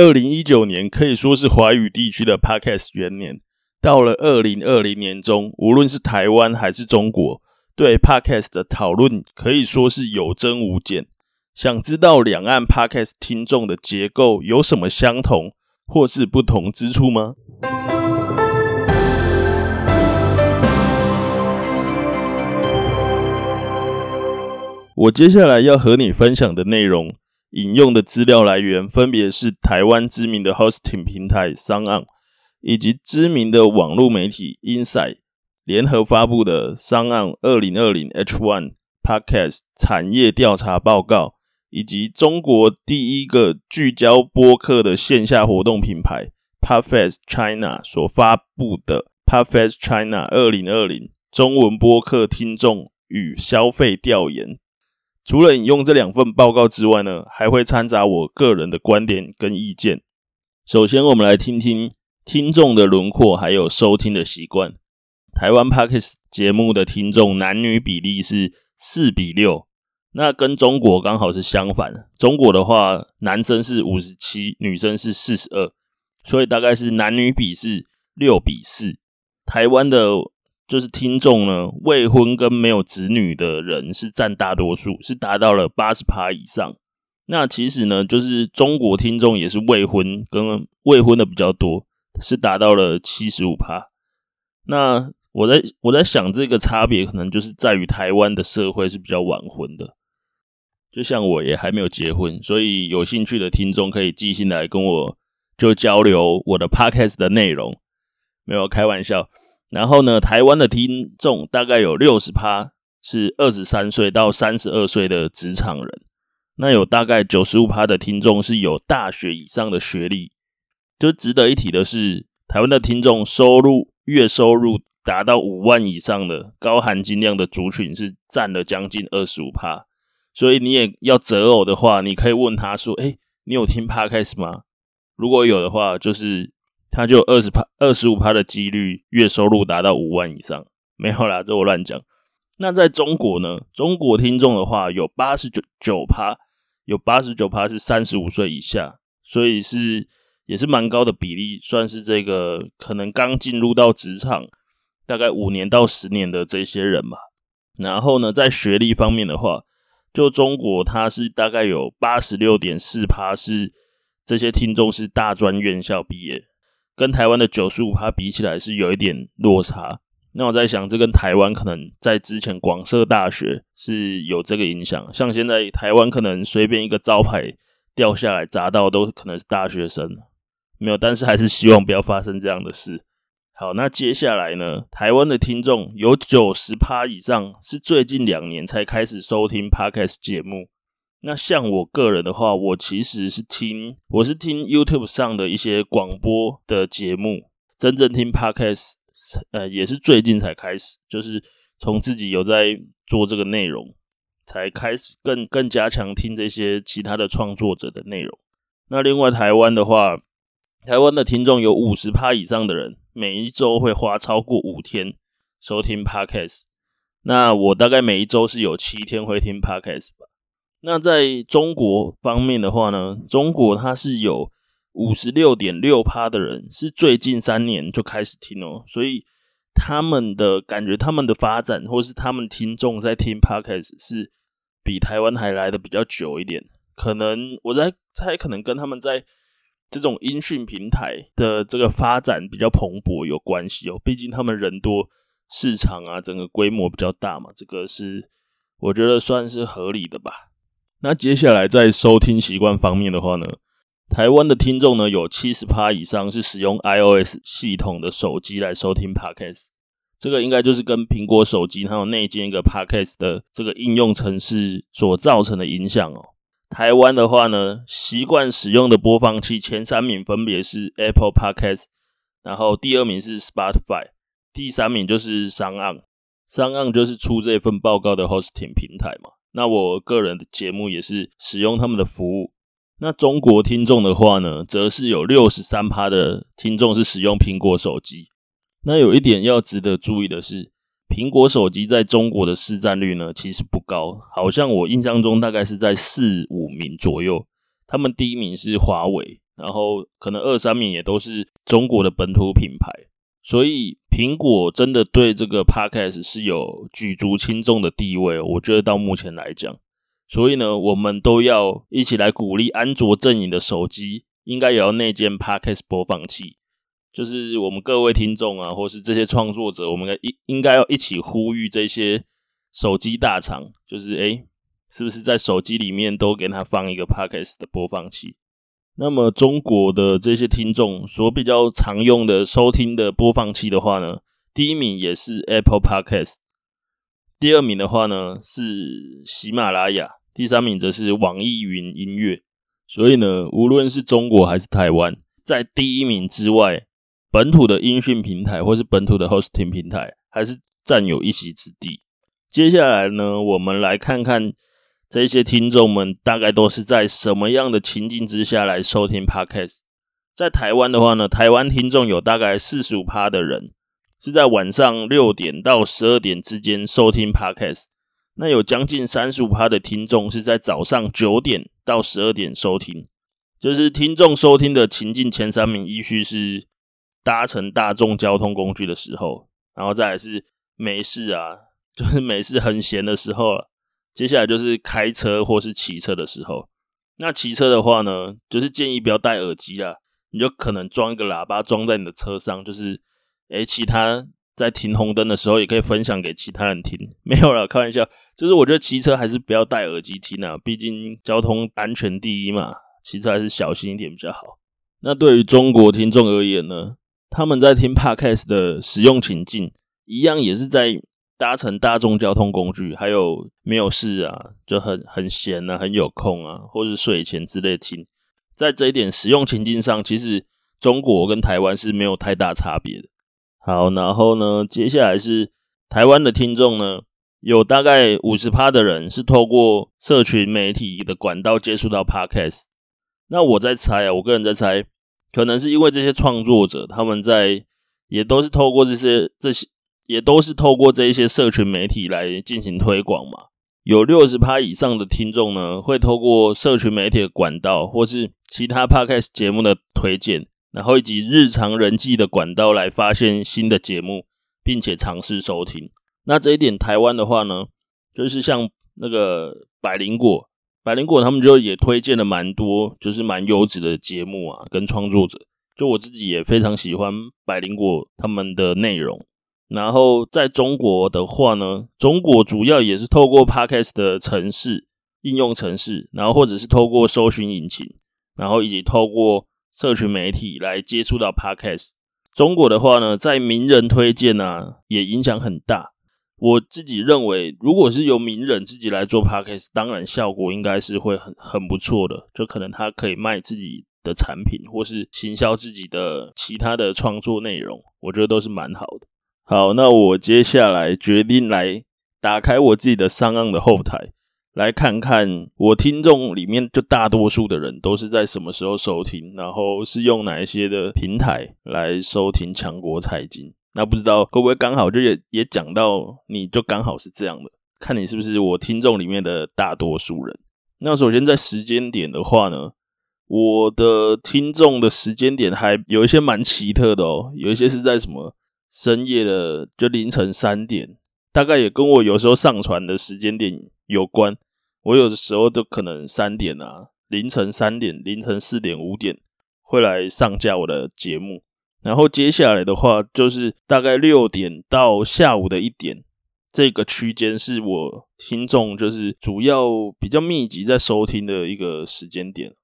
二零一九年可以说是华语地区的 Podcast 元年。到了二零二零年中，无论是台湾还是中国，对 Podcast 的讨论可以说是有增无减。想知道两岸 Podcast 听众的结构有什么相同或是不同之处吗？我接下来要和你分享的内容。引用的资料来源分别是台湾知名的 hosting 平台 SoundOn，以及知名的网络媒体 Insight 联合发布的 SoundOn 二零二零 H1 Podcast 产业调查报告，以及中国第一个聚焦播客的线下活动品牌 Podfest China 所发布的 Podfest China 二零二零中文播客听众与消费调研。除了引用这两份报告之外呢，还会掺杂我个人的观点跟意见。首先，我们来听听听众的轮廓，还有收听的习惯。台湾 Podcast 节目的听众男女比例是四比六，那跟中国刚好是相反。中国的话，男生是五十七，女生是四十二，所以大概是男女比是六比四。台湾的。就是听众呢，未婚跟没有子女的人是占大多数，是达到了八十趴以上。那其实呢，就是中国听众也是未婚跟未婚的比较多，是达到了七十五趴。那我在我在想，这个差别可能就是在于台湾的社会是比较晚婚的。就像我也还没有结婚，所以有兴趣的听众可以寄信来跟我就交流我的 podcast 的内容，没有开玩笑。然后呢，台湾的听众大概有六十趴是二十三岁到三十二岁的职场人，那有大概九十五趴的听众是有大学以上的学历。就值得一提的是，台湾的听众收入月收入达到五万以上的高含金量的族群是占了将近二十五趴。所以你也要择偶的话，你可以问他说：“诶，你有听 Podcast 吗？”如果有的话，就是。他就二十趴、二十五趴的几率，月收入达到五万以上，没有啦，这我乱讲。那在中国呢？中国听众的话有八十九九趴，有八十九趴是三十五岁以下，所以是也是蛮高的比例，算是这个可能刚进入到职场，大概五年到十年的这些人吧。然后呢，在学历方面的话，就中国它是大概有八十六点四趴是这些听众是大专院校毕业。跟台湾的九十五趴比起来是有一点落差。那我在想，这跟台湾可能在之前广设大学是有这个影响。像现在台湾可能随便一个招牌掉下来砸到都可能是大学生，没有。但是还是希望不要发生这样的事。好，那接下来呢，台湾的听众有九十趴以上是最近两年才开始收听 Podcast 节目。那像我个人的话，我其实是听，我是听 YouTube 上的一些广播的节目，真正听 Podcast，呃，也是最近才开始，就是从自己有在做这个内容，才开始更更加强听这些其他的创作者的内容。那另外台湾的话，台湾的听众有五十趴以上的人，每一周会花超过五天收听 Podcast。那我大概每一周是有七天会听 Podcast 吧。那在中国方面的话呢，中国它是有五十六点六趴的人是最近三年就开始听哦，所以他们的感觉，他们的发展或是他们听众在听 Podcast 是比台湾还来的比较久一点。可能我在猜，可能跟他们在这种音讯平台的这个发展比较蓬勃有关系哦。毕竟他们人多，市场啊，整个规模比较大嘛，这个是我觉得算是合理的吧。那接下来在收听习惯方面的话呢，台湾的听众呢有七十趴以上是使用 iOS 系统的手机来收听 Podcast，这个应该就是跟苹果手机还有内建一个 Podcast 的这个应用程式所造成的影响哦。台湾的话呢，习惯使用的播放器前三名分别是 Apple Podcast，然后第二名是 Spotify，第三名就是 SoundOn，SoundOn 就是出这份报告的 hosting 平台嘛。那我个人的节目也是使用他们的服务。那中国听众的话呢，则是有六十三趴的听众是使用苹果手机。那有一点要值得注意的是，苹果手机在中国的市占率呢，其实不高，好像我印象中大概是在四五名左右。他们第一名是华为，然后可能二三名也都是中国的本土品牌，所以苹果真的对这个 Podcast 是有举足轻重的地位。我觉得到目前来讲，所以呢，我们都要一起来鼓励安卓阵营的手机应该也要内建 Podcast 播放器。就是我们各位听众啊，或是这些创作者，我们应应该要一起呼吁这些手机大厂，就是诶，是不是在手机里面都给他放一个 Podcast 的播放器？那么中国的这些听众所比较常用的收听的播放器的话呢，第一名也是 Apple Podcast，第二名的话呢是喜马拉雅，第三名则是网易云音乐。所以呢，无论是中国还是台湾，在第一名之外，本土的音讯平台或是本土的 hosting 平台，还是占有一席之地。接下来呢，我们来看看这些听众们大概都是在什么样的情境之下来收听 Podcast。在台湾的话呢，台湾听众有大概四十五趴的人是在晚上六点到十二点之间收听 Podcast，那有将近三十五趴的听众是在早上九点到十二点收听。就是听众收听的情境前三名依序是。搭乘大众交通工具的时候，然后再来是没事啊，就是没事很闲的时候了。接下来就是开车或是骑车的时候。那骑车的话呢，就是建议不要戴耳机啦，你就可能装一个喇叭装在你的车上，就是诶，其他在停红灯的时候也可以分享给其他人听。没有啦，开玩笑，就是我觉得骑车还是不要戴耳机听啊，毕竟交通安全第一嘛，骑车还是小心一点比较好。那对于中国听众而言呢？他们在听 Podcast 的使用情境，一样也是在搭乘大众交通工具，还有没有事啊，就很很闲啊，很有空啊，或是睡前之类听。在这一点使用情境上，其实中国跟台湾是没有太大差别的。好，然后呢，接下来是台湾的听众呢，有大概五十趴的人是透过社群媒体的管道接触到 Podcast。那我在猜啊，我个人在猜。可能是因为这些创作者，他们在也都是透过这些这些，也都是透过这一些社群媒体来进行推广嘛。有六十趴以上的听众呢，会透过社群媒体的管道，或是其他 podcast 节目的推荐，然后以及日常人际的管道来发现新的节目，并且尝试收听。那这一点，台湾的话呢，就是像那个百灵果。百灵果他们就也推荐了蛮多，就是蛮优质的节目啊，跟创作者。就我自己也非常喜欢百灵果他们的内容。然后在中国的话呢，中国主要也是透过 Podcast 的城市应用程式，然后或者是透过搜寻引擎，然后以及透过社群媒体来接触到 Podcast。中国的话呢，在名人推荐啊，也影响很大。我自己认为，如果是由名人自己来做 podcast，当然效果应该是会很很不错的。就可能他可以卖自己的产品，或是行销自己的其他的创作内容，我觉得都是蛮好的。好，那我接下来决定来打开我自己的 SoundOn 的后台，来看看我听众里面就大多数的人都是在什么时候收听，然后是用哪一些的平台来收听强国财经。那不知道会不会刚好就也也讲到，你就刚好是这样的，看你是不是我听众里面的大多数人。那首先在时间点的话呢，我的听众的时间点还有一些蛮奇特的哦，有一些是在什么深夜的，就凌晨三点，大概也跟我有时候上传的时间点有关。我有的时候都可能三点啊，凌晨三点、凌晨四点、五点会来上架我的节目。然后接下来的话，就是大概六点到下午的一点，这个区间是我听众就是主要比较密集在收听的一个时间点。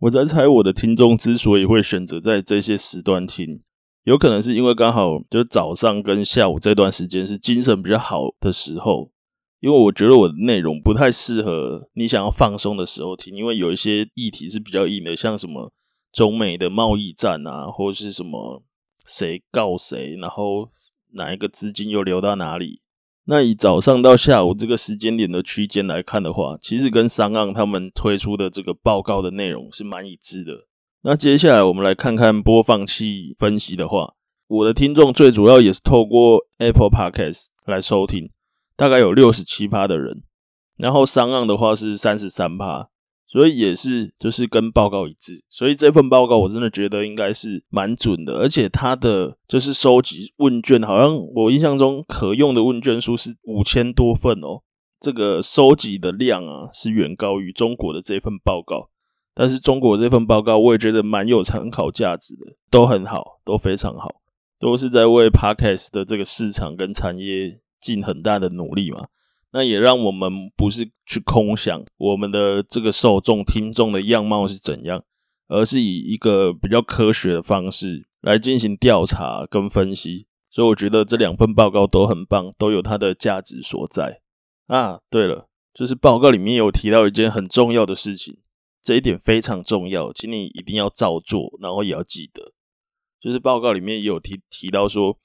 我在猜我的听众之所以会选择在这些时段听，有可能是因为刚好就早上跟下午这段时间是精神比较好的时候，因为我觉得我的内容不太适合你想要放松的时候听，因为有一些议题是比较硬的，像什么。中美的贸易战啊，或者是什么谁告谁，然后哪一个资金又流到哪里？那以早上到下午这个时间点的区间来看的话，其实跟商盎他们推出的这个报告的内容是蛮一致的。那接下来我们来看看播放器分析的话，我的听众最主要也是透过 Apple Podcast 来收听，大概有六十七趴的人，然后上岸的话是三十三趴。所以也是就是跟报告一致。所以这份报告我真的觉得应该是蛮准的，而且它的就是收集问卷，好像我印象中可用的问卷数是五千多份哦。这个收集的量啊是远高于中国的这份报告，但是中国这份报告我也觉得蛮有参考价值的，都很好，都非常好，都是在为 Podcast 的这个市场跟产业尽很大的努力嘛。那也让我们不是去空想我们的这个受众听众的样貌是怎样，而是以一个比较科学的方式来进行调查跟分析。所以我觉得这两份报告都很棒，都有它的价值所在。啊，对了，就是报告里面有提到一件很重要的事情，这一点非常重要，请你一定要照做，然后也要记得。就是报告里面也有提提到说，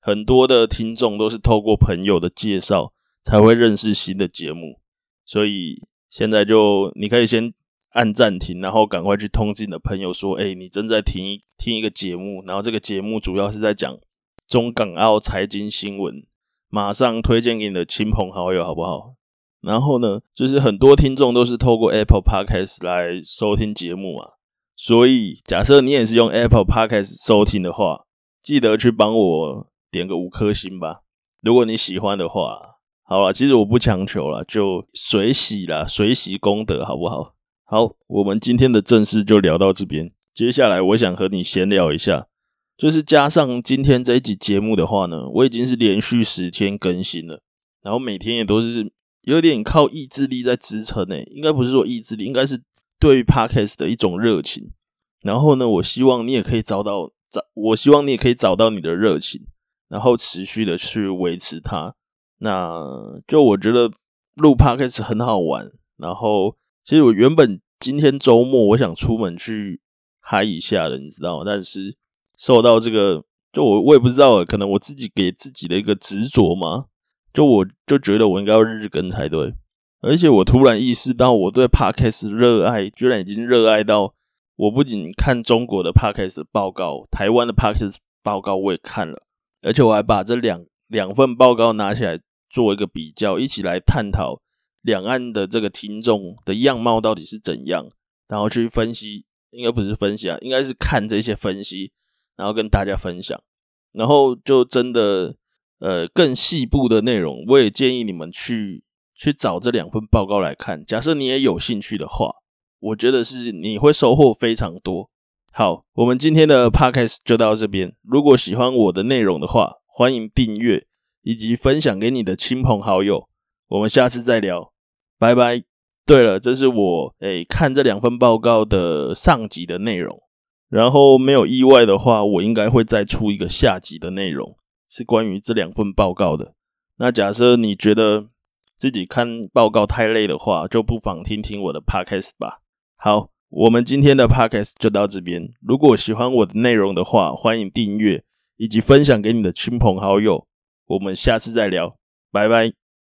很多的听众都是透过朋友的介绍才会认识新的节目，所以现在就你可以先按暂停，然后赶快去通知你的朋友说，哎，你正在听听一个节目，然后这个节目主要是在讲中港澳财经新闻。马上推荐给你的亲朋好友，好不好？然后呢，就是很多听众都是透过 Apple Podcast 来收听节目嘛，所以假设你也是用 Apple Podcast 收听的话，记得去帮我点个五颗星吧。如果你喜欢的话，好了，其实我不强求了，就随喜啦，随喜功德，好不好？好，我们今天的正事就聊到这边，接下来我想和你闲聊一下。就是加上今天这一集节目的话呢，我已经是连续十天更新了，然后每天也都是有点靠意志力在支撑诶，应该不是说意志力，应该是对于 Podcast 的一种热情。然后呢，我希望你也可以找到找，我希望你也可以找到你的热情，然后持续的去维持它。那就我觉得录 Podcast 很好玩。然后其实我原本今天周末我想出门去嗨一下的，你知道吗？但是受到这个，就我我也不知道，可能我自己给自己的一个执着嘛，就我就觉得我应该要日更才对，而且我突然意识到，我对 Podcast 热爱居然已经热爱到，我不仅看中国的 Podcast 报告，台湾的 Podcast 报告我也看了，而且我还把这两两份报告拿起来做一个比较，一起来探讨两岸的这个听众的样貌到底是怎样，然后去分析，应该不是分析啊，应该是看这些分析。然后跟大家分享，然后就真的呃更细部的内容，我也建议你们去去找这两份报告来看。假设你也有兴趣的话，我觉得是你会收获非常多。好，我们今天的 podcast 就到这边。如果喜欢我的内容的话，欢迎订阅以及分享给你的亲朋好友。我们下次再聊，拜拜。对了，这是我诶看这两份报告的上集的内容。然后没有意外的话，我应该会再出一个下集的内容，是关于这两份报告的。那假设你觉得自己看报告太累的话，就不妨听听我的 podcast 吧。好，我们今天的 podcast 就到这边。如果喜欢我的内容的话，欢迎订阅以及分享给你的亲朋好友。我们下次再聊，拜拜。